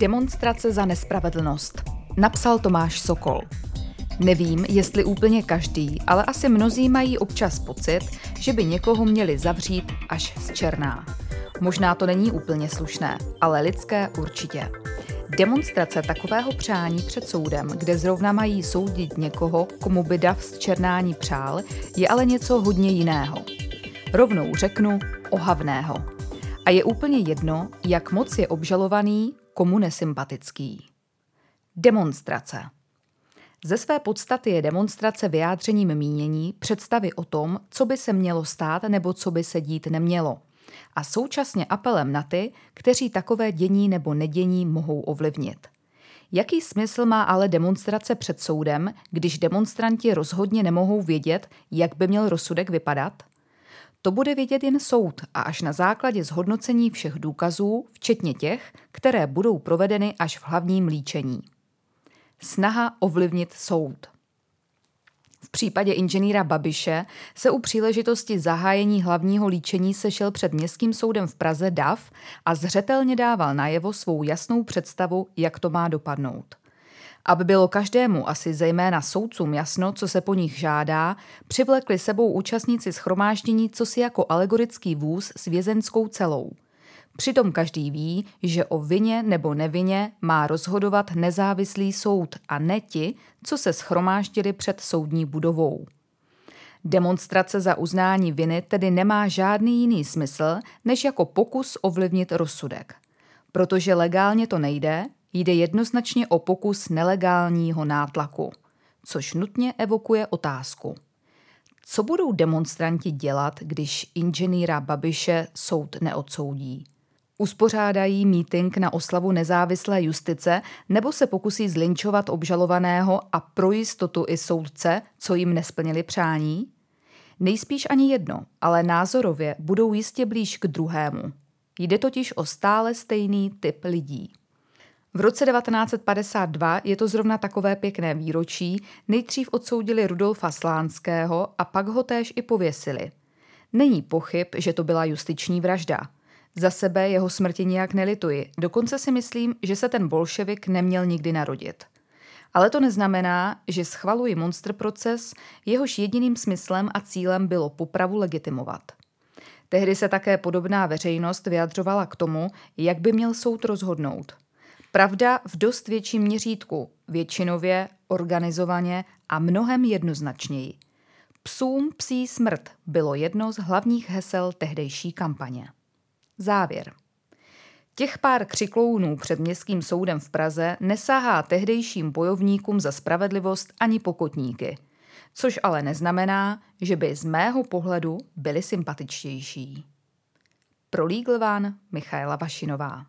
Demonstrace za nespravedlnost. Napsal Tomáš Sokol. Nevím, jestli úplně každý, ale asi mnozí mají občas pocit, že by někoho měli zavřít až z černá. Možná to není úplně slušné, ale lidské určitě. Demonstrace takového přání před soudem, kde zrovna mají soudit někoho, komu by dav z černání přál, je ale něco hodně jiného. Rovnou řeknu ohavného. A je úplně jedno, jak moc je obžalovaný, komu nesympatický. Demonstrace. Ze své podstaty je demonstrace vyjádřením mínění, představy o tom, co by se mělo stát nebo co by se dít nemělo. A současně apelem na ty, kteří takové dění nebo nedění mohou ovlivnit. Jaký smysl má ale demonstrace před soudem, když demonstranti rozhodně nemohou vědět, jak by měl rozsudek vypadat? To bude vědět jen soud a až na základě zhodnocení všech důkazů, včetně těch, které budou provedeny až v hlavním líčení. Snaha ovlivnit soud. V případě inženýra Babiše se u příležitosti zahájení hlavního líčení sešel před Městským soudem v Praze DAF a zřetelně dával najevo svou jasnou představu, jak to má dopadnout – aby bylo každému, asi zejména soudcům jasno, co se po nich žádá, přivlekli sebou účastníci schromáždění co si jako alegorický vůz s vězenskou celou. Přitom každý ví, že o vině nebo nevině má rozhodovat nezávislý soud a ne ti, co se schromáždili před soudní budovou. Demonstrace za uznání viny tedy nemá žádný jiný smysl, než jako pokus ovlivnit rozsudek. Protože legálně to nejde, Jde jednoznačně o pokus nelegálního nátlaku, což nutně evokuje otázku. Co budou demonstranti dělat, když inženýra Babiše soud neodsoudí? Uspořádají mítink na oslavu nezávislé justice nebo se pokusí zlinčovat obžalovaného a pro jistotu i soudce, co jim nesplnili přání? Nejspíš ani jedno, ale názorově budou jistě blíž k druhému. Jde totiž o stále stejný typ lidí. V roce 1952 je to zrovna takové pěkné výročí, nejdřív odsoudili Rudolfa Slánského a pak ho též i pověsili. Není pochyb, že to byla justiční vražda. Za sebe jeho smrti nijak nelituji, dokonce si myslím, že se ten bolševik neměl nikdy narodit. Ale to neznamená, že schvaluji monster proces, jehož jediným smyslem a cílem bylo popravu legitimovat. Tehdy se také podobná veřejnost vyjadřovala k tomu, jak by měl soud rozhodnout – Pravda v dost větším měřítku, většinově, organizovaně a mnohem jednoznačněji. Psům psí smrt bylo jedno z hlavních hesel tehdejší kampaně. Závěr. Těch pár křiklounů před městským soudem v Praze nesahá tehdejším bojovníkům za spravedlivost ani pokotníky, což ale neznamená, že by z mého pohledu byli sympatičtější. Pro Legal One Michaela Vašinová